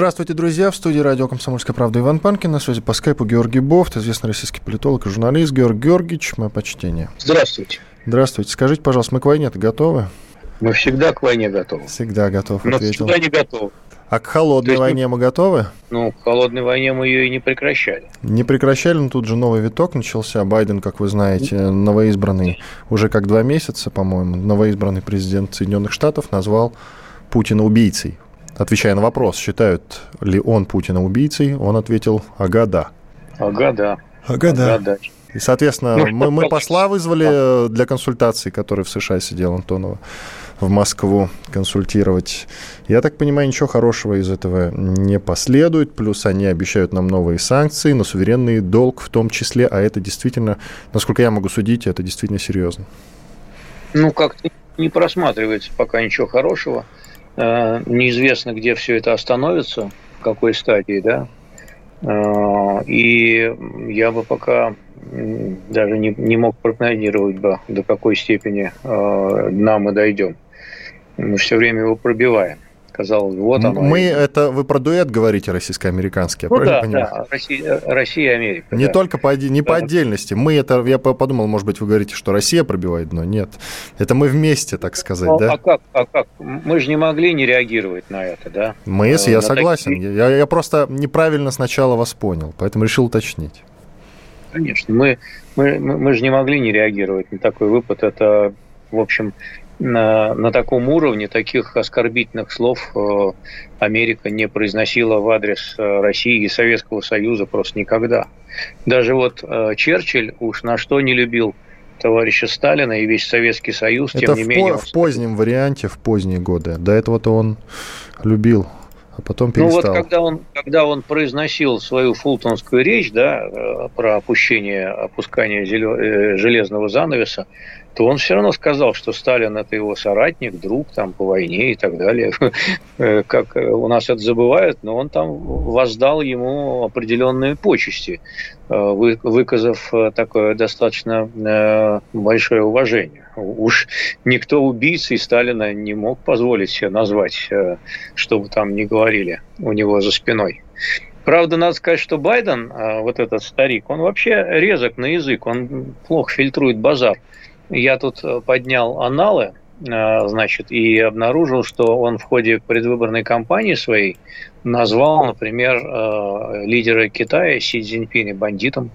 Здравствуйте, друзья. В студии радио «Комсомольская правда» Иван Панкин. На связи по скайпу Георгий Бофт, известный российский политолог и журналист. Георгий Георгиевич, мое почтение. Здравствуйте. Здравствуйте. Скажите, пожалуйста, мы к войне-то готовы? Мы всегда к войне готовы. Всегда готов, Но ответил. всегда не готовы. А к холодной есть войне мы готовы? Ну, к холодной войне мы ее и не прекращали. Не прекращали, но тут же новый виток начался. Байден, как вы знаете, новоизбранный, уже как два месяца, по-моему, новоизбранный президент Соединенных Штатов назвал Путина убийцей. Отвечая на вопрос, считают ли он Путина убийцей, он ответил «Ага, да». Ага, да. Ага, Ага, да. И, соответственно, Ну, мы, мы посла вызвали э, для консультации, который в США сидел, Антонова, в Москву консультировать. Я так понимаю, ничего хорошего из этого не последует. Плюс они обещают нам новые санкции на суверенный долг в том числе. А это действительно, насколько я могу судить, это действительно серьезно. Ну, как-то не просматривается пока ничего хорошего. Э, Неизвестно, где все это остановится, в какой стадии, да. Э, И я бы пока даже не, не мог прогнозировать бы, до какой степени э, дна мы дойдем. Мы все время его пробиваем. Казалось, бы, вот оно. мы, это вы про дуэт говорите российско-американский, я Ну правильно да, понимаю? да, Россия, Россия и Америка. Не да. только по, не по Да. отдельности. Мы это, я по- подумал, может быть, вы говорите, что Россия пробивает дно. Нет. Это мы вместе, так сказать, Ну, да? А как, а как? Мы же не могли не реагировать на это, да? Мы, если Э, я на согласен. такие- Я, я просто неправильно сначала вас понял, поэтому решил уточнить. Конечно, мы, мы, мы мы же не могли не реагировать на такой выпад. Это, в общем, на, на таком уровне таких оскорбительных слов э, Америка не произносила в адрес э, России и Советского Союза просто никогда. Даже вот э, Черчилль уж на что не любил товарища Сталина и весь Советский Союз, Это тем в, не по- менее... он в позднем варианте, в поздние годы. До этого-то он любил, а потом Ну вот перестал. когда он, когда он произносил свою фултонскую речь, да, про опущение, опускание железного занавеса, то он все равно сказал, что Сталин это его соратник, друг там по войне и так далее. Э, Как э, у нас это забывают, но он там воздал ему определенные почести, э, вы- выказав такое достаточно большое уважение. Уж никто убийцей Сталина не мог позволить себе назвать, э, что бы там ни говорили у него за спиной. Правда, надо сказать, что Байден, вот этот старик, он вообще резок на язык, он плохо фильтрует базар. Я тут э, поднял аналы, э, значит, и обнаружил, что он в ходе предвыборной кампании своей назвал, например, э, лидера Китая Си Цзиньпиня бандитом.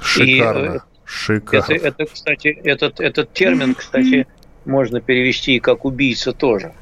Шикарно. И, Шикарно. это, это, кстати, этот, этот термин, кстати, можно перевести и как убийца тоже.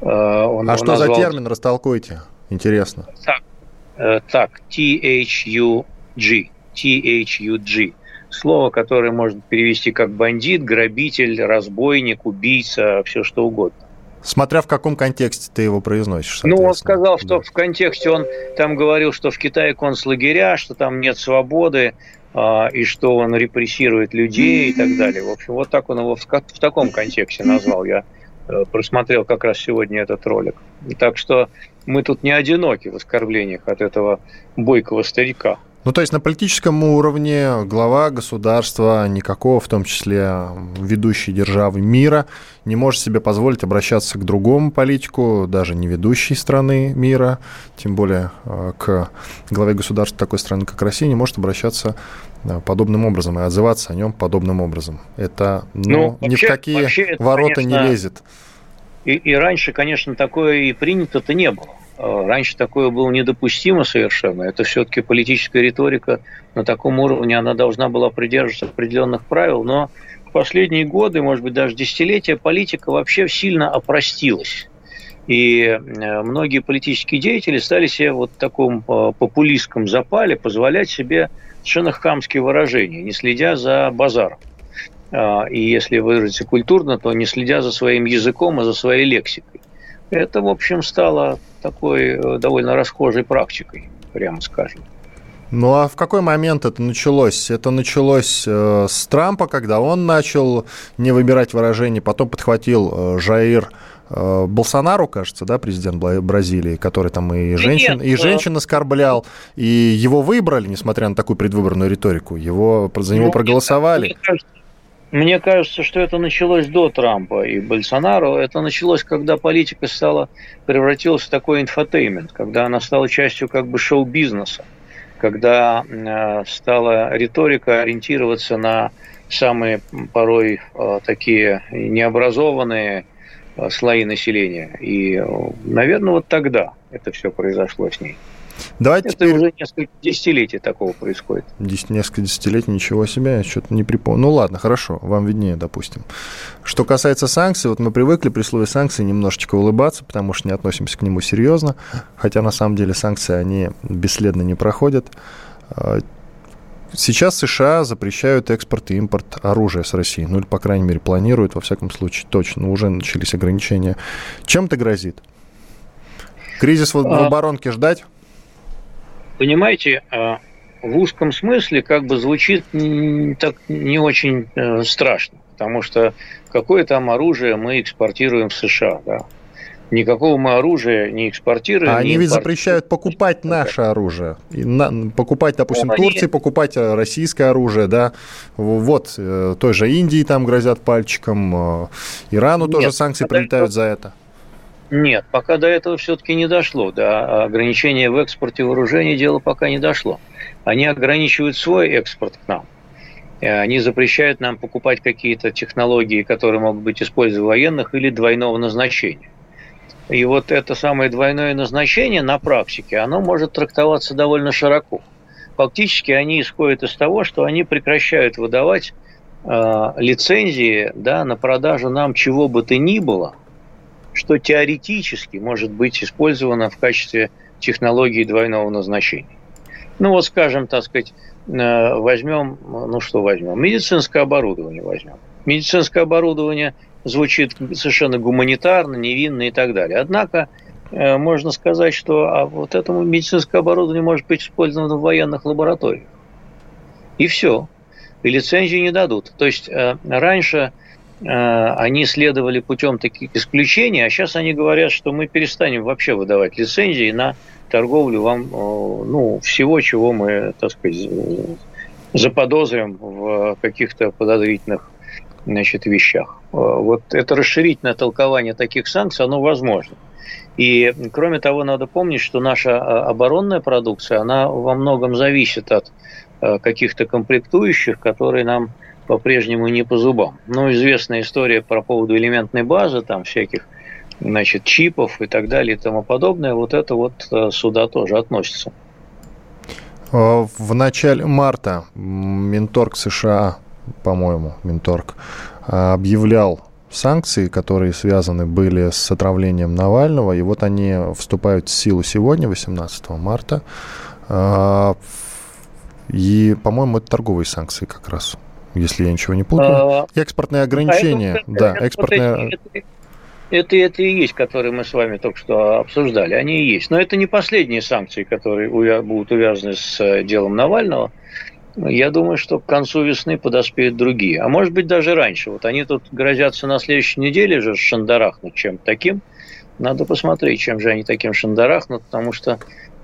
Он а что за назвал термин, растолкуйте. Интересно. Так, так, T-H-U-G. T-H-U-G. Слово, которое можно перевести как бандит, грабитель, разбойник, убийца, все что угодно. Смотря в каком контексте ты его произносишь. Ну, он сказал, что Да. в контексте он там говорил, что в Китае концлагеря, что там нет свободы, а, и что он репрессирует людей и так далее. В общем, вот так он его в, в таком контексте назвал. Я э, просмотрел как раз сегодня этот ролик. Так что мы тут не одиноки в оскорблениях от этого бойкого старика. Ну, то есть на политическом уровне глава государства, никакого, в том числе ведущей державы мира, не может себе позволить обращаться к другому политику, даже не ведущей страны мира, тем более э, к главе государства такой страны, как Россия, не может обращаться э, подобным образом и отзываться о нем подобным образом. Это ну, Ну, ни в вообще- какие вообще это, ворота не конечно, лезет. И, и раньше, конечно, такое и принято-то не было. Э, Раньше такое было недопустимо совершенно. Это все-таки политическая риторика на таком уровне, она должна была придерживаться определенных правил. Но в последние годы, может быть, даже десятилетия, политика вообще сильно опростилась. И э, многие политические деятели стали себе вот в таком э, популистском запале позволять себе совершенно хамские выражения, не следя за базаром. И если выразиться культурно, то не следя за своим языком, а за своей лексикой. Это, в общем, стало такой э, довольно расхожей практикой, прямо скажем. Ну а в какой момент это началось? Это началось э, с Трампа, когда он начал не выбирать выражение, потом подхватил э, Жаир э, Болсонару, кажется, да, президент Бразилии, который там и женщин, и женщин оскорблял, и его выбрали, несмотря на такую предвыборную риторику, его за него ну, проголосовали. Мне кажется, мне кажется, что это началось до Трампа и Больсонару. Это началось, когда политика стала превратилась в такой infotainment, когда она стала частью как бы шоу-бизнеса когда э, стала риторика ориентироваться на самые порой э, такие необразованные э, слои населения. И, наверное, вот тогда это все произошло с ней. Давайте Это теперь... уже несколько десятилетий такого происходит. Десять, несколько десятилетий, ничего себе, я что-то не припомню. Ну ладно, хорошо, вам виднее, допустим. Что касается санкций, вот мы привыкли при слове санкции немножечко улыбаться, потому что не относимся к нему серьезно, хотя на самом деле санкции, они бесследно не проходят. А, сейчас США запрещают экспорт и импорт оружия с России. Ну или, по крайней мере, планируют, во всяком случае, точно. Уже начались ограничения. Чем это грозит? Кризис в а. оборонке ждать? Понимаете, а, в узком смысле как бы звучит так не очень э, страшно, потому что какое там оружие мы экспортируем в США, да? Никакого мы оружия не экспортируем. А они ведь запрещают покупать наше оружие. И на, покупать, допустим, ну, Турции, покупать э, российское оружие, да. Вот, э, той же Индии там грозят пальчиком, Ирану Нет, тоже санкции прилетают за это. Нет, пока до этого все-таки не дошло. До ограничения в экспорте вооружений дело пока не дошло. Они ограничивают свой экспорт к нам. Э, они запрещают нам покупать какие-то технологии, которые могут быть использованы в военных или двойного назначения. И вот это самое двойное назначение на практике, оно может трактоваться довольно широко. Фактически они исходят из того, что они прекращают выдавать э, лицензии да, на продажу нам чего бы то ни было – что теоретически может быть использовано в качестве технологии двойного назначения. Ну вот, скажем, так сказать, э, возьмем, ну что возьмем, медицинское оборудование возьмем. Медицинское оборудование звучит совершенно гуманитарно, невинно и так далее. Однако э, можно сказать, что а вот этому медицинское оборудование может быть использовано в военных лабораториях. И все. И лицензии не дадут. То есть э, раньше они следовали путем таких исключений, а сейчас они говорят, что мы перестанем вообще выдавать лицензии на торговлю вам, э, ну, всего, чего мы, так сказать, заподозрим в каких-то подозрительных значит, вещах. Э, вот это расширительное толкование таких санкций, оно возможно. И, кроме того, надо помнить, что наша оборонная продукция, она во многом зависит от каких-то комплектующих, которые нам по-прежнему не по зубам. Ну, известная история про поводу элементной базы, там всяких значит, чипов и так далее и тому подобное, вот это вот э, сюда тоже относится. Э, в начале марта Минторг США, по-моему, Минторг, объявлял санкции, которые связаны были с отравлением Навального, и вот они вступают в силу сегодня, 18 марта. Э, и, по-моему, это торговые санкции как раз если я ничего не путаю. А, экспортные ограничения, а это, да, экспортные... Это, это, это и есть, которые мы с вами только что обсуждали, они и есть. Но это не последние санкции, которые увя- будут увязаны с э, делом Навального. Я думаю, что к концу весны подоспеют другие. А может быть, даже раньше. Вот они тут грозятся на следующей неделе же шандарахнуть чем-то таким. Надо посмотреть, чем же они таким шандарахнут, потому что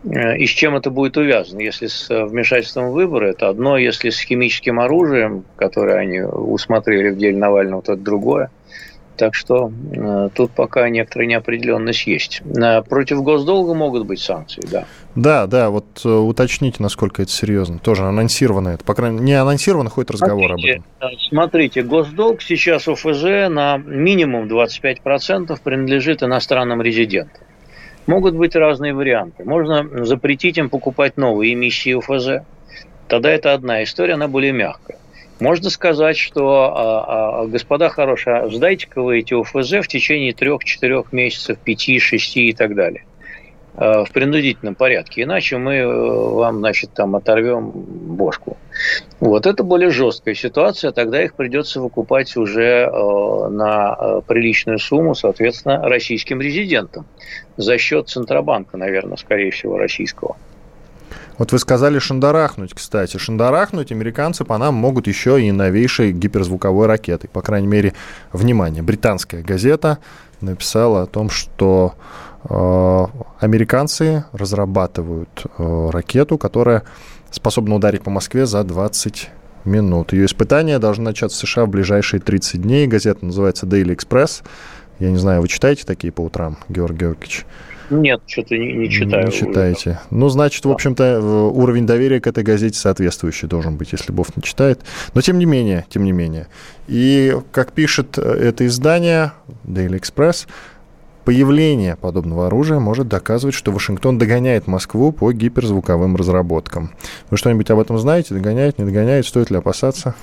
и с чем это будет увязано. Если с э, вмешательством в выборы, это одно, если с химическим оружием, которое они усмотрели в деле Навального, то это другое. Так что э, тут пока некоторая неопределенность есть. Э, против госдолга могут быть санкции, да. Да, да, вот э, уточните, насколько это серьезно. Тоже анонсировано это. По крайней мере, не анонсировано, ходит разговор смотрите, об этом. Смотрите, госдолг сейчас ОФЗ на минимум 25% принадлежит иностранным резидентам. Могут быть разные варианты. Можно запретить им покупать новые эмиссии УФЗ. Тогда это одна история, она более мягкая. Можно сказать, что, а, а, господа хорошие, а сдайте-ка вы эти УФЗ в течение трех-четырех месяцев, пяти, шести и так далее. Э, в принудительном порядке, иначе мы э, вам, значит, там оторвем бошку. Вот это более жесткая ситуация, тогда их придется выкупать уже э, на приличную сумму, соответственно, российским резидентам за счет Центробанка, наверное, скорее всего, российского. Вот вы сказали шандарахнуть, кстати. Шандарахнуть американцы по нам могут еще и новейшей гиперзвуковой ракетой. По крайней мере, внимание, британская газета написала о том, что американцы разрабатывают э, ракету, которая способна ударить по Москве за 20 минут. Ее испытания должны начаться в США в ближайшие 30 дней. Газета называется Daily Express. Я не знаю, вы читаете такие по утрам, Георгий Георгиевич? Нет, что-то не, не читаю. Не читаете. Ну, значит, в общем-то, уровень доверия к этой газете соответствующий должен быть, если Бов не читает. Но тем не менее, тем не менее. И, как пишет э, это издание, Daily Express, появление подобного оружия может доказывать, что Вашингтон догоняет Москву по гиперзвуковым разработкам. Вы что-нибудь об этом знаете? Догоняет, не догоняет? Стоит ли опасаться?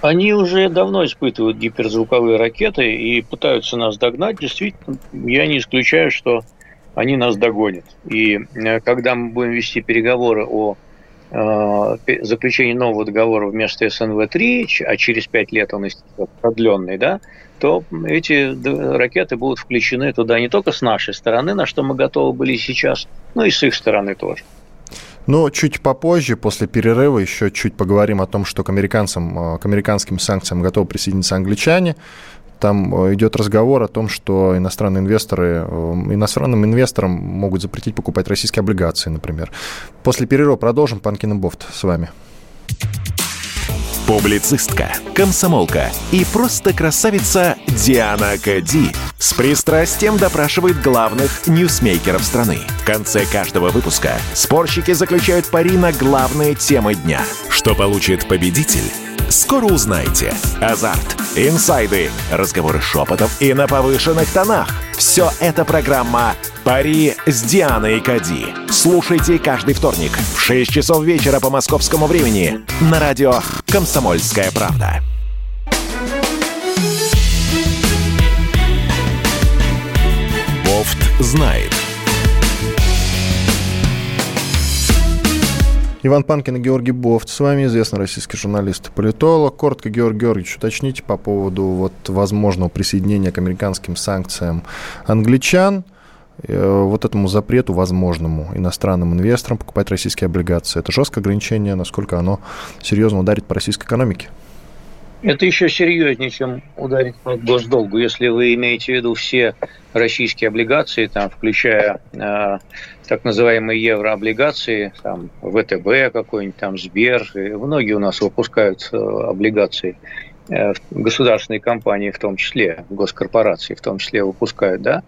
Они уже давно испытывают гиперзвуковые ракеты и пытаются нас догнать. Действительно, я не исключаю, что они нас догонят. И э, когда мы будем вести переговоры о э, заключении нового договора вместо СНВ-3, а через пять лет он продленный, да, то эти ракеты будут включены туда не только с нашей стороны, на что мы готовы были сейчас, но и с их стороны тоже. Но чуть попозже, после перерыва, еще чуть поговорим о том, что к американцам, э, к американским санкциям готовы присоединиться англичане. Там э, идет разговор о том, что иностранные инвесторы, э, иностранным инвесторам могут запретить покупать российские облигации, например. После перерыва продолжим. Панкин и с вами. Публицистка, комсомолка и просто красавица Диана Кади с пристрастием допрашивает главных ньюсмейкеров страны. В конце каждого выпуска спорщики заключают пари на главные темы дня. Что получит победитель? Скоро узнаете. Азарт, инсайды, разговоры шепотов и на повышенных тонах. Все это программа «Пари с Дианой Кади». Слушайте каждый вторник в 6 часов вечера по московскому времени на радио «Комсомольская правда». Бофт знает. Иван Панкин и Георгий Бофт. С вами известный российский журналист и политолог. Коротко, Георгий Георгиевич, уточните по поводу вот возможного присоединения к американским санкциям англичан, вот этому запрету возможному иностранным инвесторам покупать российские облигации. Это жесткое ограничение, насколько оно серьезно ударит по российской экономике? Это еще серьезнее, чем ударить по госдолгу. Если вы имеете в виду все российские облигации, там, включая э, так называемые еврооблигации, там, ВТБ какой-нибудь, там, Сбер, и многие у нас выпускают э, облигации, э, государственные компании в том числе, госкорпорации в том числе выпускают, да,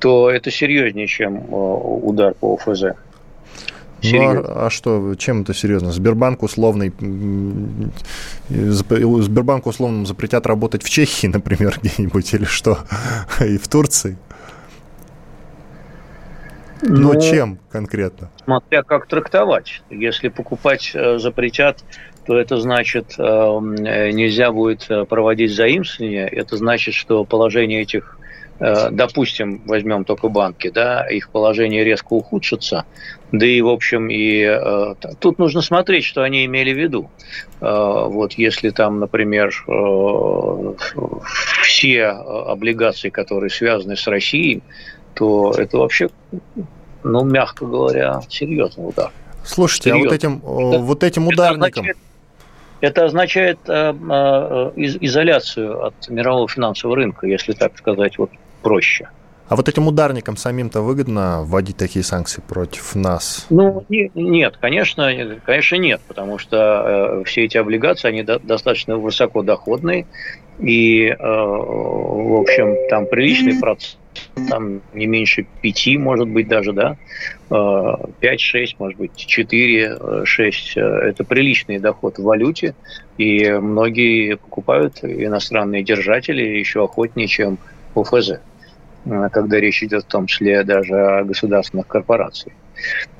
то это серьезнее, чем э, удар по ОФЗ. Ну, а, а что, чем это серьезно? Сбербанк условный, Сбербанк условно запретят работать в Чехии, например, где-нибудь, или что? И в Турции? Ну, ну, чем конкретно? Смотря как трактовать. Если покупать э, запретят, то это значит, э, нельзя будет э, проводить заимствование. Это значит, что положение этих Э, допустим, возьмем только банки, да, их положение резко ухудшится, да и, в общем, и э, тут нужно смотреть, что они имели в виду. Э, вот если там, например, э, все облигации, которые связаны с Россией, то это вообще, ну, мягко говоря, серьезный удар. Слушайте, Серьезно. а вот этим, это, вот этим ударником... Это означает, это означает э, э, изоляцию от мирового финансового рынка, если так сказать, вот проще. А вот этим ударникам самим-то выгодно вводить такие санкции против нас? Ну, не, нет, конечно, конечно нет, потому что э, все эти облигации, они до, достаточно высокодоходные, и, э, в общем, там приличный процент, там не меньше пяти, может быть, даже, да, э, пять, шесть, может быть, четыре, э, шесть, э, это приличный доход в валюте, и многие покупают иностранные держатели еще охотнее, чем ОФЗ. Э, когда речь идет в том числе даже о государственных корпорациях.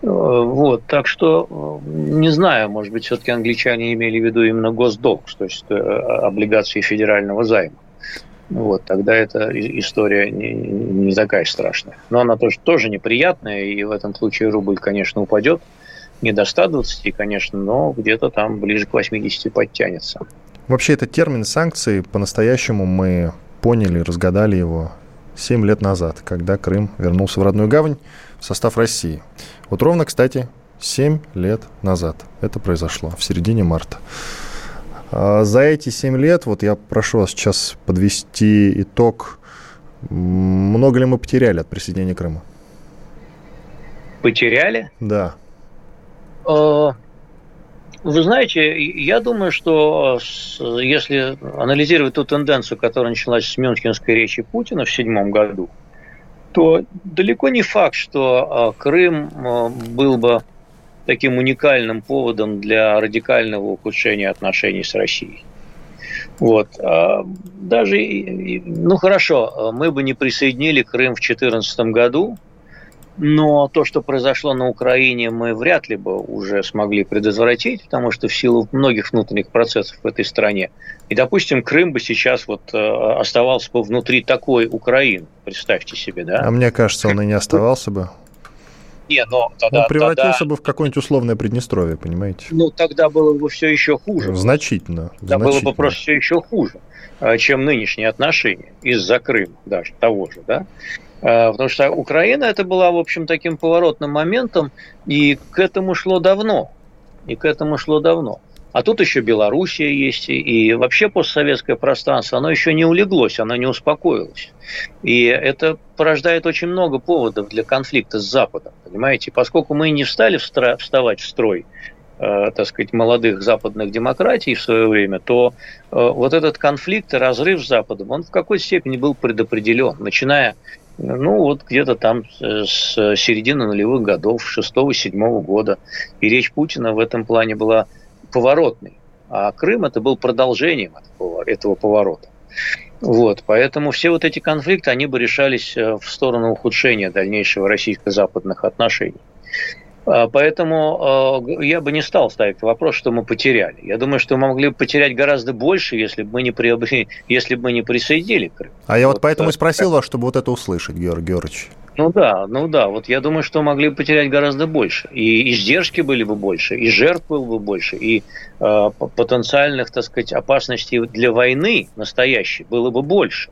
Э, вот, так что, э, не знаю, может быть, все-таки англичане имели в виду именно госдолг, то есть облигации федерального займа. Вот, тогда эта история не, не такая страшная. Но она тоже, тоже неприятная, и в этом случае рубль, конечно, упадет. Не до 120, конечно, но где-то там ближе к 80 подтянется. Вообще этот термин санкции по-настоящему мы поняли, разгадали его 7 лет назад, когда Крым вернулся в родную гавань в состав России. Вот ровно, кстати, Семь лет назад это произошло, в середине марта. А за эти семь лет, вот я прошу вас сейчас подвести итог, много ли мы потеряли от присоединения Крыма? Потеряли? Да. А, вы знаете, я думаю, что если анализировать ту тенденцию, которая началась с Мюнхенской речи Путина в седьмом году, то далеко не факт, что а, Крым а, был бы таким уникальным поводом для радикального ухудшения отношений с Россией. Вот. А, даже, ну хорошо, мы бы не присоединили Крым в 2014 году, но то, что произошло на Украине, мы вряд ли бы уже смогли предотвратить, потому что в силу многих внутренних процессов в этой стране. И, допустим, Крым бы сейчас вот э, оставался бы внутри такой Украины, представьте себе, да? А мне кажется, он и не оставался бы. Не, но тогда, он превратился тогда... бы в какое-нибудь условное Приднестровье, понимаете? Ну, тогда было бы все еще хуже. Значительно. Тогда значительно. было бы просто все еще хуже, э, чем нынешние отношения из-за Крыма даже того же, да? Э, потому что Украина это была, в общем, таким поворотным моментом, и к этому шло давно. И к этому шло давно. А тут еще Белоруссия есть, и вообще постсоветское пространство, оно еще не улеглось, оно не успокоилось. И это порождает очень много поводов для конфликта с Западом, понимаете? Поскольку мы не стали вставать в строй, э, так сказать, молодых западных демократий в свое время, то э, вот этот конфликт и разрыв с Западом, он в какой-то степени был предопределен, начиная ну, вот где-то там с середины нулевых годов, шестого-седьмого года. И речь Путина в этом плане была поворотной. А Крым это был продолжением этого поворота. Вот, поэтому все вот эти конфликты, они бы решались э, в сторону ухудшения дальнейшего российско-западных отношений. А, поэтому э, я бы не стал ставить вопрос, что мы потеряли. Я думаю, что мы могли бы потерять гораздо больше, если бы мы не, приобрели, если бы мы не присоединили Крым. А я вот, вот поэтому и спросил вас, чтобы вот это услышать, Георгий Георгиевич. Ну да, ну да, вот я думаю, что могли бы потерять гораздо больше. И издержки были бы больше, и жертв было бы больше, и э, потенциальных, так сказать, опасностей для войны настоящей было бы больше,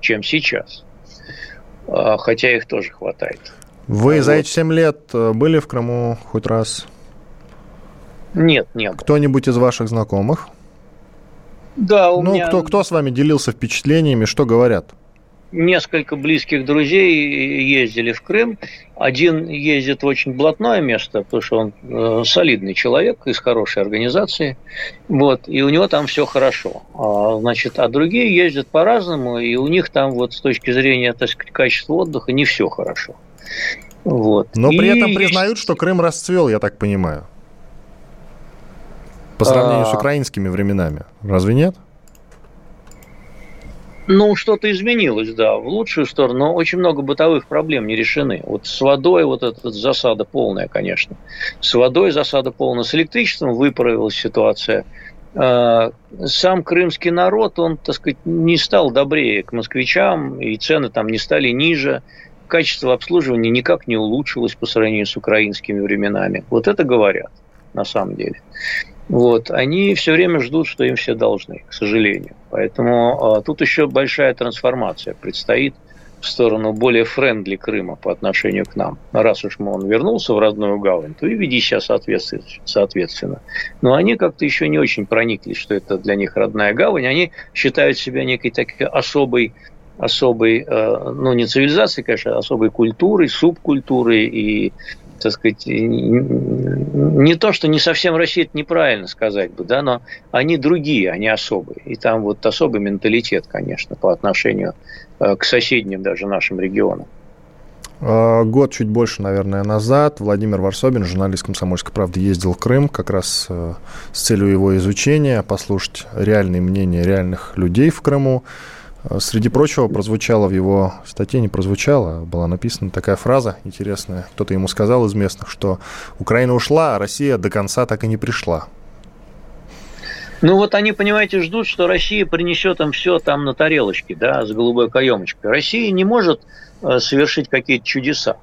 чем сейчас. Хотя их тоже хватает. Вы за эти 7 лет э, были в Крыму хоть раз? Нет, нет. Кто-нибудь из ваших знакомых? Да, у ну, меня... кто, кто с вами делился впечатлениями, что говорят? Несколько близких друзей ездили в Крым. Один ездит в очень блатное место, потому что он э, солидный человек из хорошей организации. Вот, и у него там все хорошо. А, значит, а другие ездят по-разному, и у них там вот с точки зрения так сказать, качества отдыха не все хорошо. Вот. Но при и... этом признают, что Крым расцвел, я так понимаю. По сравнению а... с украинскими временами. Разве нет? Ну, что-то изменилось, да, в лучшую сторону, но очень много бытовых проблем не решены. Вот с водой вот эта засада полная, конечно. С водой засада полная. С электричеством выправилась ситуация. А, сам крымский народ, он, так сказать, не стал добрее к москвичам, и цены там не стали ниже качество обслуживания никак не улучшилось по сравнению с украинскими временами. Вот это говорят на самом деле. Вот. Они все время ждут, что им все должны, к сожалению. Поэтому а, тут еще большая трансформация предстоит в сторону более френдли Крыма по отношению к нам. Раз уж он вернулся в родную гавань, то и веди себя соответственно. Но они как-то еще не очень прониклись, что это для них родная гавань. Они считают себя некой такой особой особой, э, ну, не цивилизации, конечно, а особой культурой, субкультурой и так сказать, не то, что не совсем Россия, это неправильно сказать бы, да, но они другие, они особые. И там вот особый менталитет, конечно, по отношению э, к соседним даже нашим регионам. А, год чуть больше, наверное, назад Владимир Варсобин, журналист «Комсомольской правды», ездил в Крым как раз э, с целью его изучения, послушать реальные мнения реальных людей в Крыму. Среди прочего, прозвучала в его статье, не прозвучала, была написана такая фраза интересная. Кто-то ему сказал из местных, что Украина ушла, а Россия до конца так и не пришла. Ну вот они, понимаете, ждут, что Россия принесет им все там на тарелочке, да, с голубой каемочкой. Россия не может э, совершить какие-то чудеса.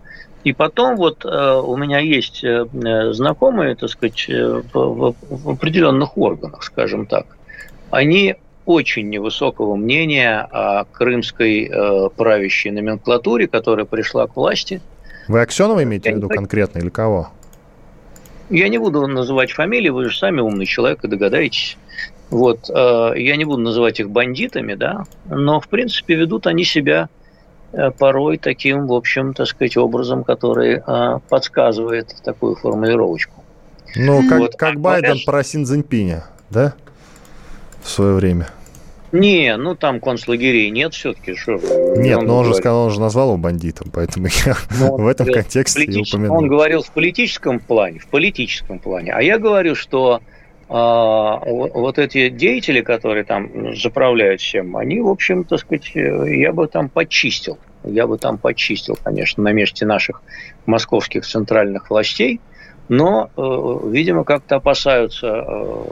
И потом вот э, у меня есть э, знакомые, так сказать, в, в определенных органах, скажем так. Они очень невысокого мнения о крымской э, правящей номенклатуре, которая пришла к власти. Вы Аксенова имеете в виду конкретно или кого? Я не буду называть фамилии, вы же сами умный человек и догадаетесь. Вот, э, я не буду называть их бандитами, да, но, в принципе, ведут они себя э, порой таким, в общем, так сказать, образом, который э, подсказывает такую формулировочку. Ну, как, вот. как а Байден говорят, про Синьцзиньпиня, да, в свое время. Не, ну там концлагерей нет все-таки. Что, нет, но он говорит. же сказал, он же назвал его бандитом, поэтому я но в этом контексте и упомянул. Он говорил в политическом плане, в политическом плане. А я говорю, что а, вот эти деятели, которые там заправляют всем, они, в общем, так сказать, я бы там почистил. Я бы там почистил, конечно, на месте наших московских центральных властей, но, э, видимо, как-то опасаются э,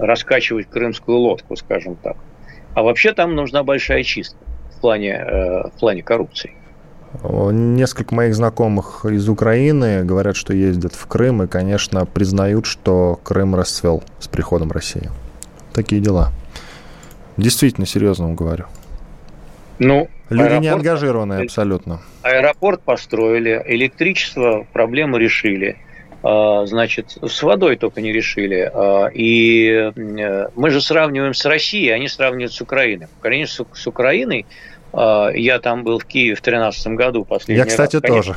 раскачивать крымскую лодку, скажем так. А вообще там нужна большая чистка в плане, э, в плане коррупции. Несколько моих знакомых из Украины говорят, что ездят в Крым и, конечно, признают, что Крым расцвел с приходом России. Такие дела. Действительно, серьезно вам говорю. Ну, Люди не ангажированные абсолютно. Аэропорт построили, электричество проблему решили. А, значит, с водой только не решили. А, и мы же сравниваем с Россией, они сравнивают с Украиной. Конечно, с Украиной а, я там был в Киеве в 2013 году. Последний я, кстати, раз. Конечно,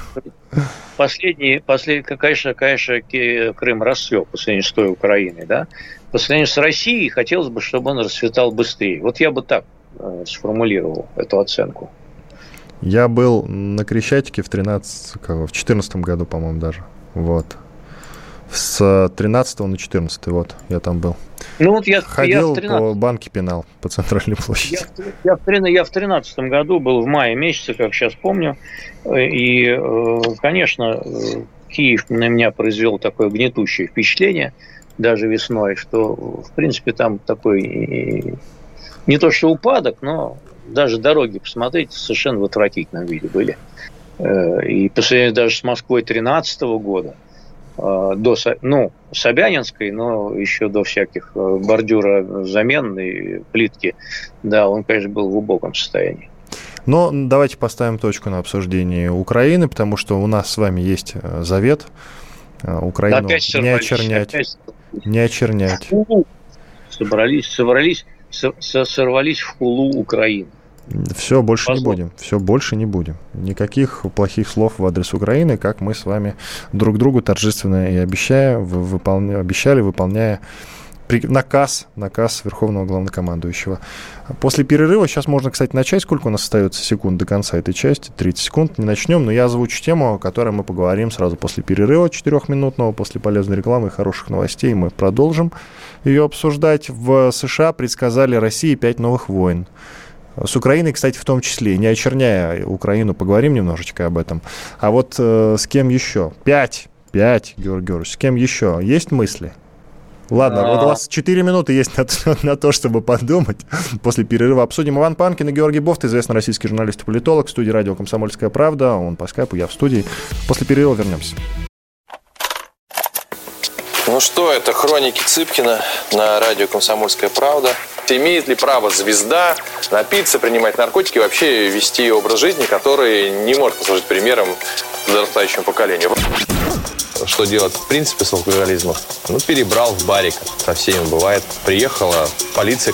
тоже. Последний, последний, конечно, конечно, Крым расцвел по сравнению с той Украиной, да. По сравнению с Россией хотелось бы, чтобы он расцветал быстрее. Вот я бы так э, сформулировал эту оценку. Я был на Крещатике в 13, в 2014 году, по-моему, даже. Вот с 13 на 14, вот, я там был. Ну вот я ходил я 13... по банке пенал по центральной площади. Я, я, я в 13 году был в мае месяце, как сейчас помню, и, э, конечно, Киев на меня произвел такое гнетущее впечатление, даже весной, что, в принципе, там такой не то что упадок, но даже дороги, посмотрите, совершенно в отвратительном виде были. Э, и по сравнению даже с Москвой 13 года, до, ну, Собянинской, но еще до всяких э, бордюра заменной плитки, да, он, конечно, был в глубоком состоянии. Но давайте поставим точку на обсуждении Украины, потому что у нас с вами есть э, завет Украину не очернять. Опять... Не очернять. Собрались, собрались, сорвались в хулу Украины. Все, больше Позвол. не будем. Все, больше не будем. Никаких плохих слов в адрес Украины, как мы с вами друг другу торжественно и обещая, выполня, обещали, выполняя наказ, наказ Верховного Главнокомандующего. После перерыва, сейчас можно, кстати, начать. Сколько у нас остается секунд до конца этой части? 30 секунд. Не начнем, но я озвучу тему, о которой мы поговорим сразу после перерыва четырехминутного, после полезной рекламы и хороших новостей. Мы продолжим ее обсуждать. В США предсказали России пять новых войн. С Украиной, кстати, в том числе, не очерняя Украину, поговорим немножечко об этом. А вот э, с кем еще? Пять. Пять, Георгий Георгиевич. С кем еще? Есть мысли? Ладно, вот у вас 4 минуты есть на, на то, чтобы подумать. После перерыва обсудим. Иван Панкин и Георгий Бофт, известный российский журналист и политолог, в студии радио «Комсомольская правда». Он по скайпу, я в студии. После перерыва вернемся. Ну что, это хроники Цыпкина на радио «Комсомольская правда». Имеет ли право звезда напиться, принимать наркотики вообще вести образ жизни, который не может послужить примером подрастающему поколению? Что делать в принципе с алкоголизмом? Ну, перебрал в барик. Со всеми бывает. Приехала полиция.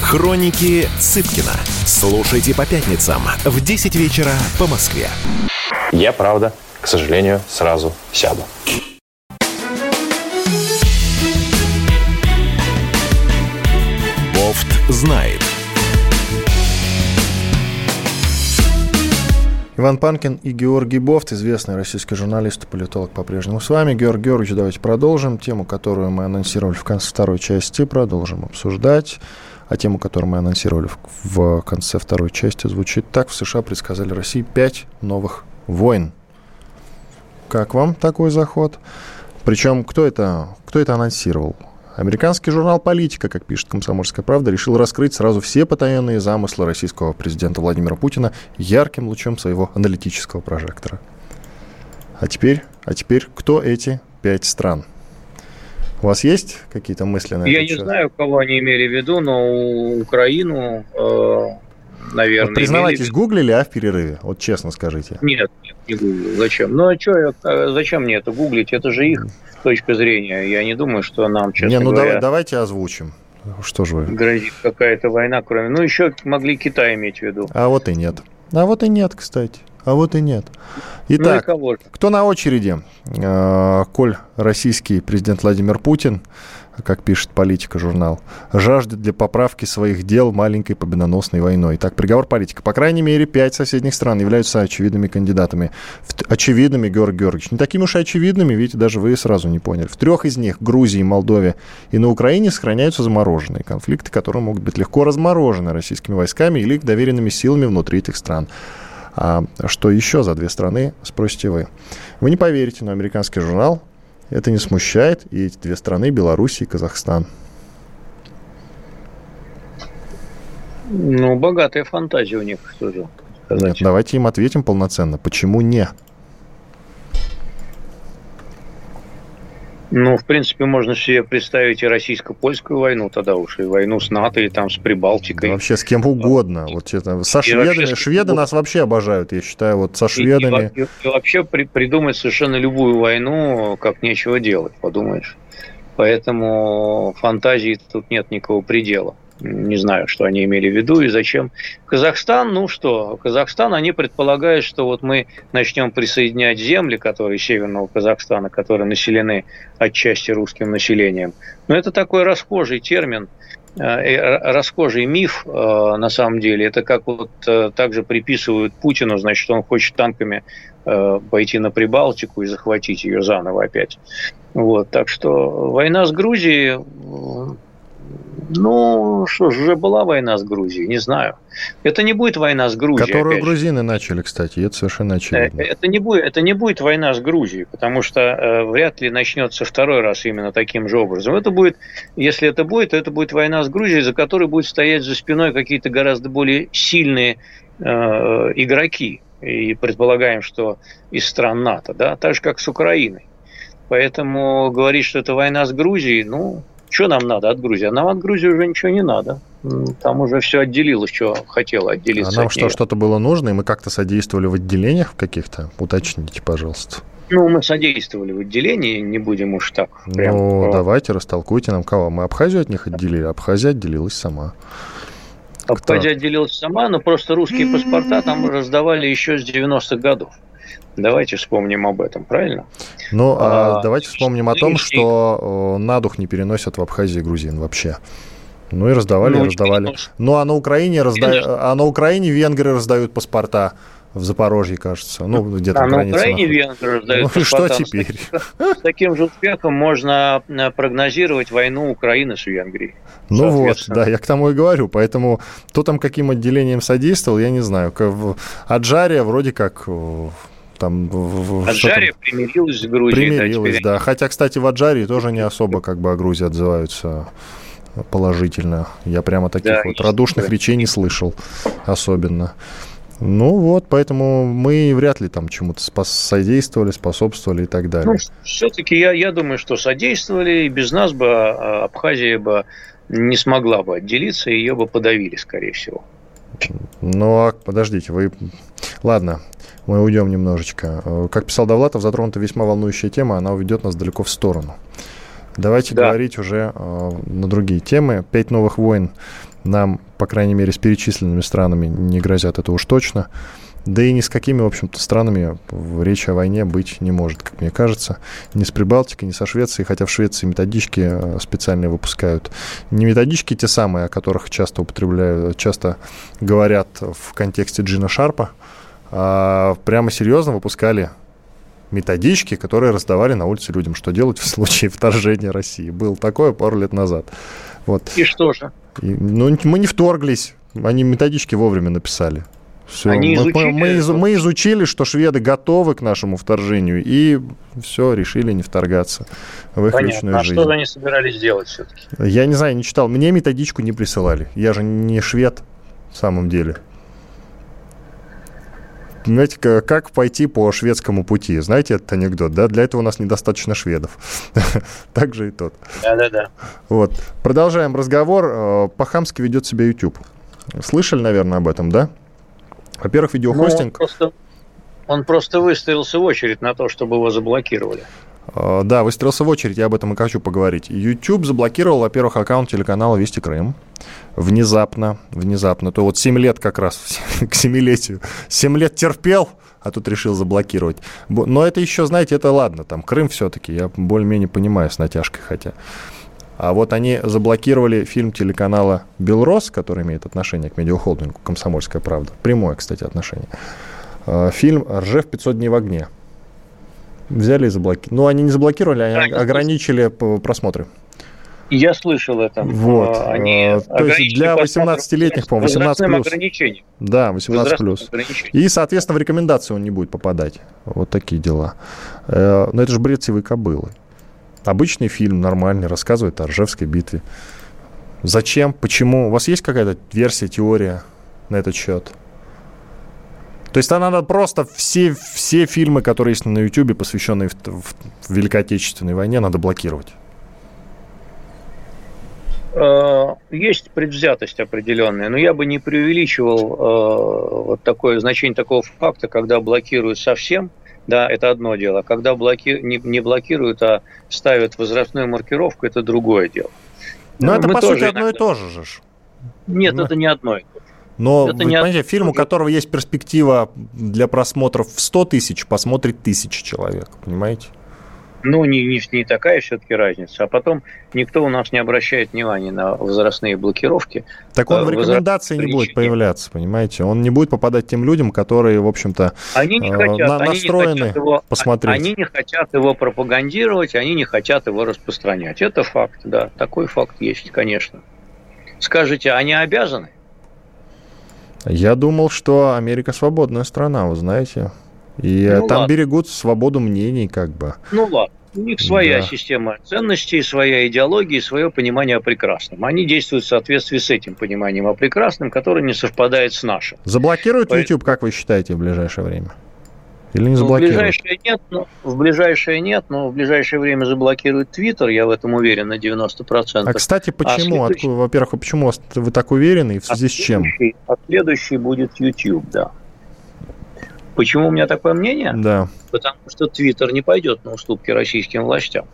Хроники Цыпкина. Слушайте по пятницам в 10 вечера по Москве. Я, правда, к сожалению, сразу сяду. Бофт знает. Иван Панкин и Георгий Бофт, известный российский журналист и политолог, по-прежнему с вами. Георгий Георгиевич, давайте продолжим. Тему, которую мы анонсировали в конце второй части, продолжим обсуждать. А тему, которую мы анонсировали в, конце второй части, звучит так. В США предсказали России пять новых войн. Как вам такой заход? Причем, кто это, кто это анонсировал? Американский журнал «Политика», как пишет «Комсомольская правда», решил раскрыть сразу все потаенные замыслы российского президента Владимира Путина ярким лучом своего аналитического прожектора. А теперь, а теперь кто эти пять стран? У вас есть какие-то мысли на Я не счет? знаю, кого они имели в виду, но Украину, э, наверное, Вот признавайтесь, имели гуглили, а в перерыве? Вот честно скажите. Нет, нет, не гуглил. Зачем? Ну, а что, зачем мне это гуглить? Это же их точка зрения. Я не думаю, что нам, честно не, ну говоря, давай- давайте озвучим. Что же вы? грозит какая-то война, кроме... Ну, еще могли Китай иметь в виду. А вот и нет. А вот и нет, кстати. А вот и нет. ну, и Итак, кого же? кто на очереди? Э, Коль российский президент Владимир Путин, как пишет политика журнал, жаждет для поправки своих дел маленькой победоносной войной. Так, приговор политика. По крайней мере, пять соседних стран являются очевидными кандидатами. Очевидными, Георгий Георгиевич. Не такими уж и очевидными, видите, даже вы сразу не поняли. В трех из них, Грузии, Молдове и на Украине, сохраняются замороженные конфликты, которые могут быть легко разморожены российскими войсками или их доверенными силами внутри этих стран. А что еще за две страны, спросите вы. Вы не поверите, но американский журнал это не смущает, и эти две страны, Беларусь и Казахстан. Ну, богатая фантазия у них, что же Нет, давайте им ответим полноценно. Почему не? Ну, в принципе, можно себе представить и российско-польскую войну тогда уж, и войну с НАТО, и там с Прибалтикой. Да вообще с кем угодно. Вот это, со И шведами. вообще Шведы нас вообще обожают, я считаю. Вот со И- и шведами. во- И, и вообще при- придумать совершенно любую войну, как нечего делать, подумаешь. Поэтому фантазии тут нет никакого предела. Не знаю, что они имели в виду и зачем. Казахстан, ну что, Казахстан, они предполагают, что вот мы начнем присоединять земли, которые северного Казахстана, которые населены отчасти русским населением. Но это такой расхожий термин, э, расхожий миф э, на самом деле. Это как вот э, также приписывают Путину, значит, он хочет танками пойти на Прибалтику и захватить ее заново опять. Вот, так что война с Грузией, ну, что ж, уже была война с Грузией, не знаю. Это не будет война с Грузией. Которую же. грузины начали, кстати, это совершенно Э, очевидно. Это не, будет, это не будет война с Грузией, потому что э, вряд ли начнется второй раз именно таким же образом. Это будет, если это будет, то это будет война с Грузией, за которой будет стоять за спиной какие-то гораздо более сильные э, игроки. И предполагаем, что из стран НАТО, да, так же как с Украиной. Поэтому говорить, что это война с Грузией, ну, что нам надо от Грузии? А нам от Грузии уже ничего не надо. Там уже все отделилось, что хотело А отделиться. нам от что, неё. что-то было нужно, и мы как-то содействовали в отделениях каких-то? Уточните, пожалуйста. Ну, мы содействовали в отделении, не будем уж так. прям, ну, э, давайте, растолкуйте нам кого. Мы Абхазию от них отделили, а Абхазия отделилась сама. Абхазия отделилась сама, но просто русские паспорта там раздавали еще с 90-х годов. Давайте вспомним об этом, правильно? Ну, а А, давайте вспомним о том, что э, на дух не переносят в Абхазии грузин вообще. Ну и раздавали, Ну, и раздавали. Ну, а на Украине, разда... А на Украине венгры раздают паспорта в Запорожье, кажется. Ну, где-то А на. Украине венгры раздают Ну что паспорта. теперь? С таким же успехом можно э, прогнозировать войну Украины с Венгрией. Ну вот, да, я к тому и говорю. Поэтому кто там каким отделением содействовал, я не знаю. Аджария вроде как э, там... в- в- что там? Аджария примирилась с Грузией. да, Примирилась, теперь да. Хотя, кстати, в Аджарии тоже не особо как бы о Грузии отзываются положительно. Я прямо таких Да, вот радушных да. речей не слышал особенно. Ну вот, поэтому мы вряд ли там чему-то спас- содействовали, способствовали и так далее. Ну, все-таки я, я думаю, что содействовали, и без нас бы а, Абхазия бы не смогла бы отделиться, и ее бы подавили, скорее всего. Ну, а подождите, вы... Ладно, мы уйдем немножечко. Э, Как писал Довлатов, затронута весьма волнующая тема, она уведет нас далеко в сторону. Давайте Да. говорить уже э, на другие темы. Пять новых войн нам, по крайней мере, с перечисленными странами не грозят, это уж точно. Да и ни с какими, в общем-то, странами в речи о войне быть не может, как мне кажется. Ни с Прибалтикой, ни со Швецией, хотя в Швеции методички э, специальные выпускают. Не методички те самые, о которых часто употребляют, часто говорят в контексте Джина Шарпа, прямо серьезно выпускали методички, которые раздавали на улице людям, что делать в случае вторжения России. Было такое пару лет назад. Вот. И что же? И, ну, мы не вторглись, они методички вовремя написали. Все. Они изучили... Мы, мы, мы изучили, что шведы готовы к нашему вторжению, и все, решили не вторгаться в их Понятно. личную а жизнь. А что они собирались делать все-таки? Я не знаю, не читал. Мне методичку не присылали. Я же не швед в самом деле. Знаете, как пойти по шведскому пути? Знаете этот анекдот, да? Для этого у нас недостаточно шведов. так же и тот. Да-да-да. Вот. Продолжаем разговор. Э, По-хамски ведет себя YouTube. Слышали, наверное, об этом, да? Во-первых, видеохостинг... Ну, он, просто, он просто выставился в очередь на то, чтобы его заблокировали. Uh, да, выстроился в очередь, я об этом и хочу поговорить. YouTube заблокировал, во-первых, аккаунт телеканала Вести Крым. Внезапно, внезапно. То вот 7 лет как раз, к семилетию. 7 лет терпел, а тут решил заблокировать. Но это еще, знаете, это ладно, там Крым все-таки, я более-менее понимаю с натяжкой хотя. А вот они заблокировали фильм телеканала «Белрос», который имеет отношение к медиахолдингу «Комсомольская правда». Прямое, кстати, отношение. А, фильм «Ржев 500 дней в огне». Взяли и заблокировали. Ну, они не заблокировали, они ограничили просмотры. Я слышал это. Вот. А, они а, То есть для 18-летних, по-моему, 18 плюс. Да, 18 плюс. И, соответственно, в рекомендации он не будет попадать. Вот такие дела. Э, но это же бред сивой кобылы. Обычный фильм, нормальный, рассказывает о Ржевской битве. Зачем? Почему? У вас есть какая-то версия, теория на этот счет? То есть надо просто все, все фильмы, которые есть на YouTube, посвященные в, в, Великой Отечественной войне, надо блокировать. Э, есть предвзятость определенная, но я бы не преувеличивал э, вот такое значение такого факта, когда блокируют совсем – да, это одно дело. Когда блоки... не, не блокируют, а ставят возрастную маркировку, это другое дело. Но Мы это, по сути, одно и то же. же. Нет, Но... это не одно и то. Но, это вы не понимаете, от... фильм, у которого есть перспектива для просмотров в 100 тысяч, посмотрит тысячи человек, понимаете? Ну, не, не, не такая все-таки разница. А потом никто у нас не обращает внимания на возрастные блокировки. Так он в э, рекомендации не будет появляться, понимаете? Он не будет попадать тем людям, которые, в общем-то, они не хотят, на, они настроены не хотят его, посмотреть. Они не хотят его пропагандировать, они не хотят его распространять. Это факт, да. Такой факт есть, конечно. Скажите, они обязаны? Я думал, что Америка свободная страна, вы знаете. И ну, там ладно. берегут свободу мнений, как бы. Ну ладно. У них своя да. система ценностей, своя идеология, свое понимание о прекрасном. Они действуют в соответствии с этим пониманием о прекрасном, которое не совпадает с нашим. Заблокируют Поэтому... YouTube, как вы считаете, в ближайшее время? Или не заблокируют? Ну, в ближайшее нет, но в ближайшее нет, но в ближайшее время заблокируют Твиттер, я в этом уверен на 90%. А, кстати, почему? А следующий... Во-первых, почему вы так уверены и в связи а с чем? А следующий будет YouTube, да. Почему у меня такое мнение? Да. Потому что Твиттер не пойдет на уступки российским властям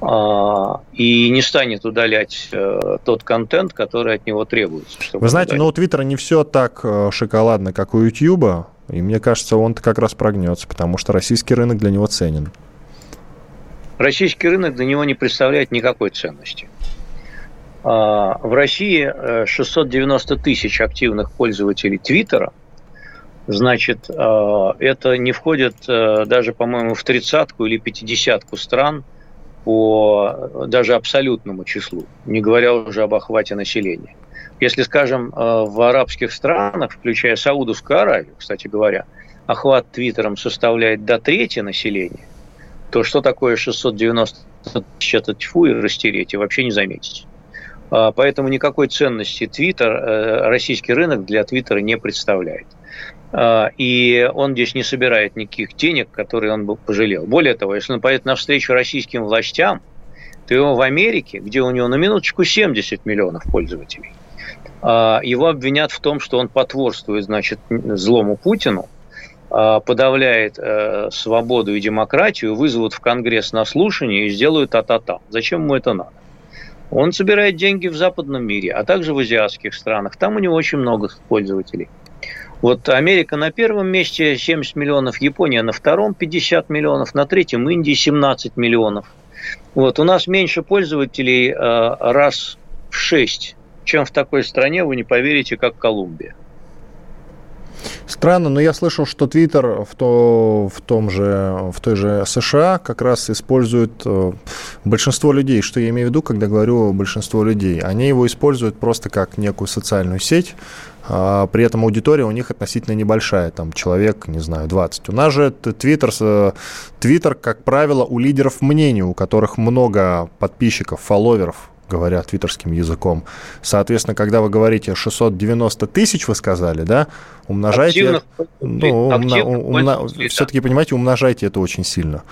а, и не станет удалять э, тот контент, который от него требуется. Вы знаете, удалить. но у Твиттера не все так э, шоколадно, как у Ютьюба, и мне кажется, он как раз прогнется, потому что российский рынок для него ценен. Российский рынок для него не представляет никакой ценности. А, в России 690 э, тысяч активных пользователей Твиттера – Значит, э, это не входит э, даже, по-моему, в тридцатку или пятидесятку стран по даже абсолютному числу, не говоря уже об охвате населения. Если, скажем, э, в арабских странах, включая Саудовскую Аравию, кстати говоря, охват Твиттером составляет до трети населения, то что такое 690 тысяч, это тьфу и растереть, и вообще не заметить. Поэтому никакой ценности Твиттер, российский рынок для Твиттера не представляет. А, и он здесь не собирает никаких денег, которые он бы пожалел. Более того, если он поедет навстречу российским властям, то его в Америке, где у него на минуточку 70 миллионов пользователей, а, его обвинят в том, что он потворствует, значит, злому Путину, а, подавляет э, свободу и демократию, вызовут в Конгресс на слушание и сделают та-та-та. Зачем ему это надо? Он собирает деньги в западном мире, а также в азиатских странах. Там у него очень много пользователей. Вот Америка на первом месте 70 миллионов, Япония на втором 50 миллионов, на третьем Индии 17 миллионов. Вот у нас меньше пользователей э, раз в 6, чем в такой стране, вы не поверите, как Колумбия. Странно, но я слышал, что Твиттер в, то, в, том же, в той же США как раз использует э, большинство людей. Что я имею в виду, когда говорю большинство людей? Они его используют просто как некую социальную сеть, а при этом аудитория у них относительно небольшая, там человек, не знаю, 20. У нас же Твиттер, Твиттер, как правило, у лидеров мнений, у которых много подписчиков, фолловеров, говоря твиттерским языком. Соответственно, когда вы говорите 690 тысяч, вы сказали, да, умножайте... Активных, ну, умна, умна, все-таки, понимаете, умножайте это очень сильно.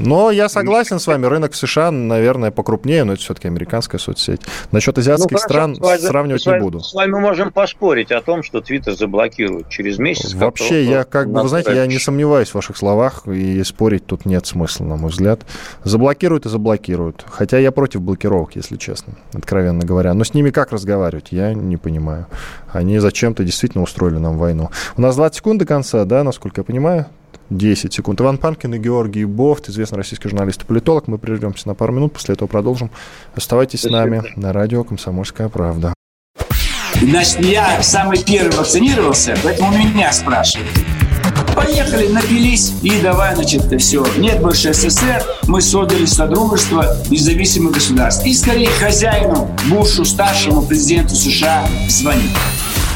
Но я согласен с вами, рынок в США, наверное, покрупнее, но это все-таки американская соцсеть. Насчет азиатских ну, стран сравнивать вами, не буду. С вами можем поспорить о том, что Твиттер заблокируют через месяц. Вообще, я как бы, вы знаете, я не сомневаюсь в ваших словах, и спорить тут нет смысла, на мой взгляд. Заблокируют и заблокируют. Хотя я против блокировок, если честно, откровенно говоря. Но с ними как разговаривать, я не понимаю. Они зачем-то действительно устроили нам войну. У нас 20 секунд до конца, да, насколько я понимаю? 10 секунд. Иван Панкин и Георгий Бофт, известный российский журналист и политолог. Мы прервемся на пару минут, после этого продолжим. Оставайтесь Спасибо. с нами на радио «Комсомольская правда». Значит, я самый первый вакцинировался, поэтому меня спрашивают. Поехали, напились и давай, значит, все. Нет больше СССР, мы создали Содружество независимых государств. И скорее хозяину, Бушу, старшему президенту США звонить.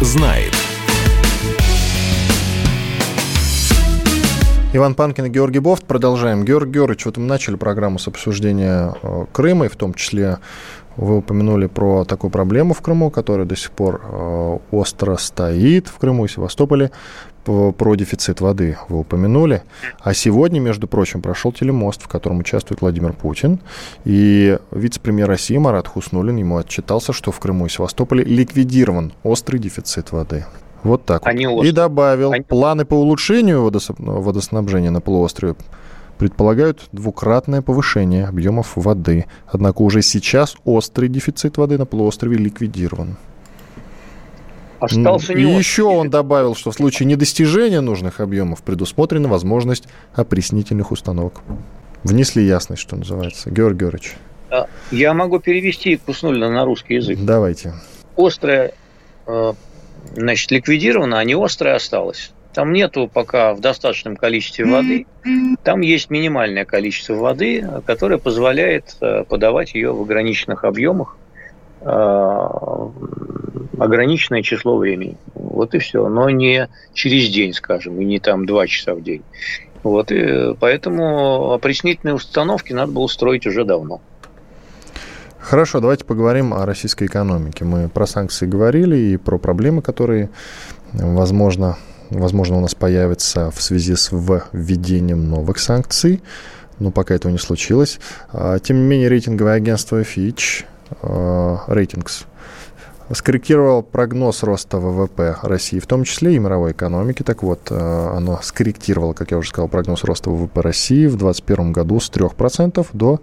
Знает. Иван Панкин и Георгий Бофт. Продолжаем. Георгий Георгиевич, вот мы начали программу с обсуждения э, Крыма, и в том числе вы упомянули про такую проблему в Крыму, которая до сих пор э, остро стоит в Крыму и Севастополе про дефицит воды вы упомянули. А сегодня, между прочим, прошел телемост, в котором участвует Владимир Путин. И вице-премьер России Марат Хуснулин ему отчитался, что в Крыму и Севастополе ликвидирован острый дефицит воды. Вот так Они вот. И добавил, Они... планы по улучшению водоснабжения на полуострове предполагают двукратное повышение объемов воды. Однако уже сейчас острый дефицит воды на полуострове ликвидирован. Остался не И еще он добавил, что в случае недостижения нужных объемов предусмотрена возможность опреснительных установок. Внесли ясность, что называется. Георгий Георгиевич. Я могу перевести Куснулина на русский язык. Давайте. Острое, э, значит, ликвидировано, а не острое осталось. Там нету пока в достаточном количестве воды. Там есть минимальное количество воды, которое позволяет э, подавать ее в ограниченных объемах ограниченное число времени. Вот и все. Но не через день, скажем, и не там два часа в день. Вот, и поэтому опреснительные установки надо было строить уже давно. Хорошо, давайте поговорим о российской экономике. Мы про санкции говорили и про проблемы, которые, возможно, возможно у нас появятся в связи с введением новых санкций. Но пока этого не случилось. А, тем не менее, рейтинговое агентство Fitch рейтингс э, скорректировал прогноз роста ВВП России, в том числе и мировой экономики. Так вот, э, оно скорректировало, как я уже сказал, прогноз роста ВВП России в 2021 году с 3% до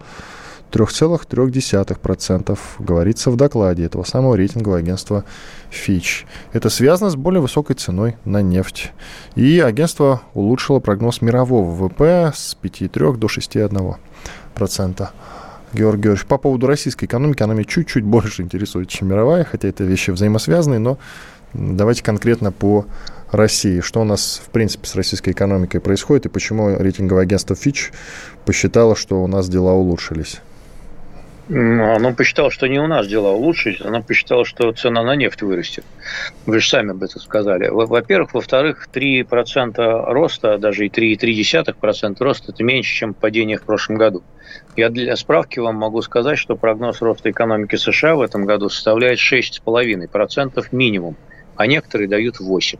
3,3%, говорится в докладе этого самого рейтингового агентства Fitch. Это связано с более высокой ценой на нефть. И агентство улучшило прогноз мирового ВВП с 5,3 до 6,1%. Георгий Георгиевич, по поводу российской экономики, она меня чуть-чуть больше интересует, чем мировая, хотя это вещи взаимосвязанные, но давайте конкретно по России. Что у нас, в принципе, с российской экономикой происходит и почему рейтинговое агентство Fitch посчитало, что у нас дела улучшились? Оно посчитало, что не у нас дела улучшились, оно посчитало, что цена на нефть вырастет. Вы же сами об этом сказали. Во-первых. Во-вторых, 3% роста, даже и 3,3% роста, это меньше, чем падение в прошлом году. Я для справки вам могу сказать, что прогноз роста экономики США в этом году составляет 6,5% минимум, а некоторые дают 8%.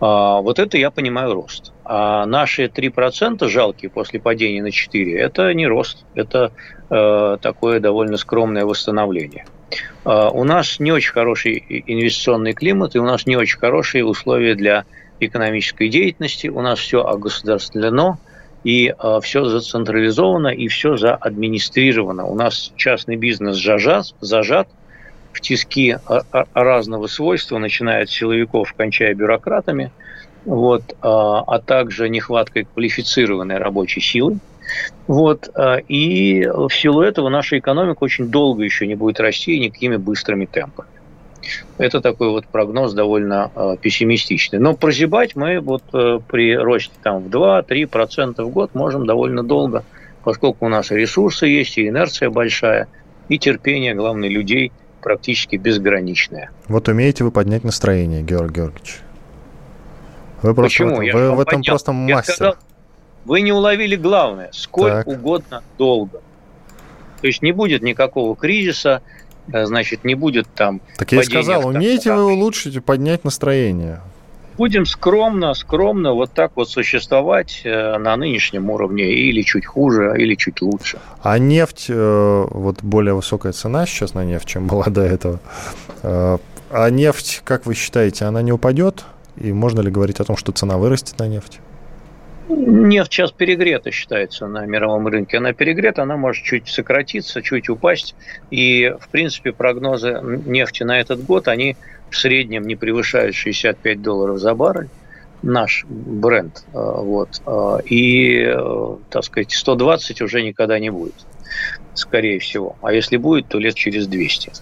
А, вот это я понимаю рост. А наши 3% жалкие после падения на 4% это не рост, это э, такое довольно скромное восстановление. Э, у нас не очень хороший инвестиционный климат, и у нас не очень хорошие условия для экономической деятельности. У нас все огосударствлено, и э, все зацентрализовано, и все заадминистрировано. У нас частный бизнес зажат, зажат в тиски разного свойства, начиная от силовиков, кончая бюрократами, вот, а, а также нехваткой квалифицированной рабочей силы. Вот, а, и в силу этого наша экономика очень долго еще не будет расти никакими быстрыми темпами. Это такой вот прогноз довольно пессимистичный. Но прозябать мы вот э, при росте там, в 2-3% в год можем довольно долго, поскольку у нас ресурсы есть, и инерция большая, и терпение, главное, людей практически безграничное. Вот умеете вы поднять настроение, Георгий Георгиевич? Вы просто Почему? В этом, Я вы в этом поднял. просто мастер. сказал, вы не уловили главное, сколь Так. угодно долго. То есть не будет никакого кризиса, э, значит, не будет там... Так я и сказал, умеете вы улучшить и поднять настроение? Будем скромно, скромно вот так вот существовать э, на нынешнем уровне или чуть хуже, или чуть лучше. А нефть, э, вот более высокая цена сейчас на нефть, чем была до этого. Э, А нефть, как вы считаете, она не упадет? И можно ли говорить о том, что цена вырастет на нефть? Нефть сейчас перегрета считается на мировом рынке. Она перегрета, она может чуть сократиться, чуть упасть. И, в принципе, прогнозы нефти на этот год, они в среднем не превышают 65 долларов за баррель. Наш бренд. э, Вот. Э, И, э, так сказать, 120 уже никогда не будет, скорее всего. А если будет, то лет через 200.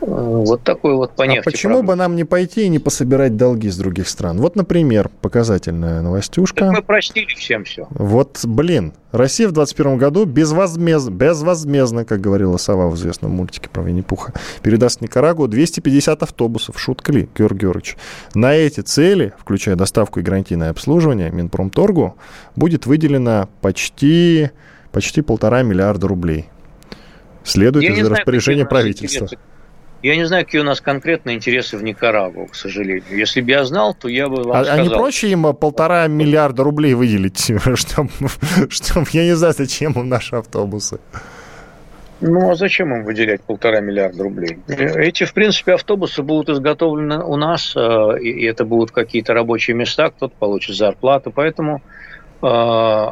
Э, Вот такой вот по а нефти почему прогноз. бы нам не пойти и не пособирать долги с других стран? Вот, например, показательная новостюшка. Так мы простили всем все. Вот, блин, Россия в 2021 году безвозмездно, безвозмездно, как говорила сова в известном мультике про Винни-Пуха, передаст Никарагуа 250 автобусов. Шутка ли, Георгий Георгиевич? На эти цели, включая доставку и гарантийное обслуживание, Минпромторгу будет выделено почти, почти полтора миллиарда рублей. Следует Я из знаю, распоряжения нас правительства. интересы. Я не знаю, какие у нас конкретные интересы в Никарагуа, к сожалению. Если бы я знал, то я бы вам А, а сказал. не проще им полтора миллиарда рублей выделить, чтобы, чтоб, я не знаю, зачем им наши автобусы? Ну, а зачем им выделять полтора миллиарда рублей? Эти, в принципе, автобусы будут изготовлены у нас, э, и это будут какие-то рабочие места, кто-то получит зарплату, поэтому э,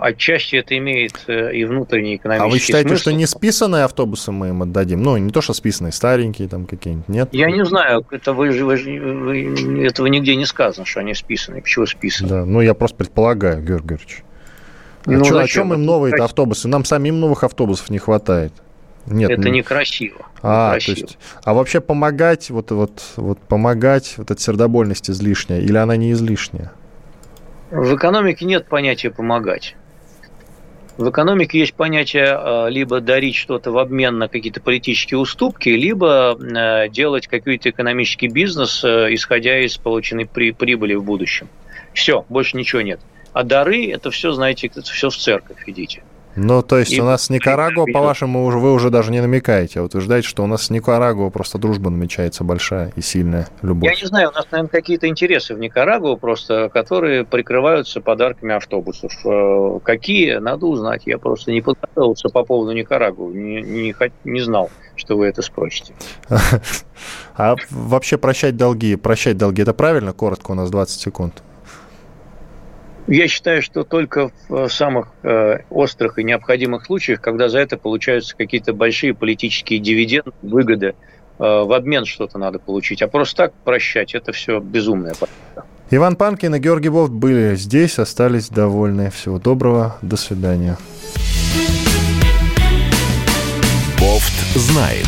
отчасти это имеет э, и внутренний экономический А вы считаете, смысл. что не списанные автобусы мы им отдадим? Ну, не то, что списанные, старенькие там какие-нибудь, нет? Я не знаю, это вы, вы, вы- этого нигде не сказано, что они списаны. Почему списаны? Да, ну я просто предполагаю, Георгий Георгиевич. А Ну, чё- о чем им некрасиво. автобусы? Нам самим новых автобусов не хватает. Нет, Это ну- некрасиво. А, то некрасиво. есть, а вообще помогать, вот, вот, вот помогать, вот эта сердобольность излишняя, или она не излишняя? В экономике нет понятия помогать. В экономике есть понятие э, либо дарить что-то в обмен на какие-то политические уступки, либо э, делать какой-то экономический бизнес, э, исходя из полученной при- прибыли в будущем. Все, больше ничего нет. А дары это все, знаете, это все в церковь идите. Ну, то есть И у нас с Никарагуа, по-вашему, уже, вы уже даже не намекаете, а утверждаете, что у нас с Никарагуа просто дружба намечается большая и сильная любовь. Я не знаю, у нас, наверное, какие-то интересы в Никарагуа просто, которые прикрываются подарками автобусов. Э, Какие, надо узнать. Я просто не подготовился по поводу Никарагуа, не, не, не знал, что вы это спросите. А вообще прощать долги, прощать долги, это правильно? Коротко, у нас 20 секунд. Я считаю, что только в э, самых э, острых и необходимых случаях, когда за это получаются какие-то большие политические дивиденды, выгоды, э, в обмен что-то надо получить. А просто так прощать, это все безумное. Иван Панкин и Георгий Бофт были здесь, остались довольны. Всего доброго, до свидания. Бофт знает.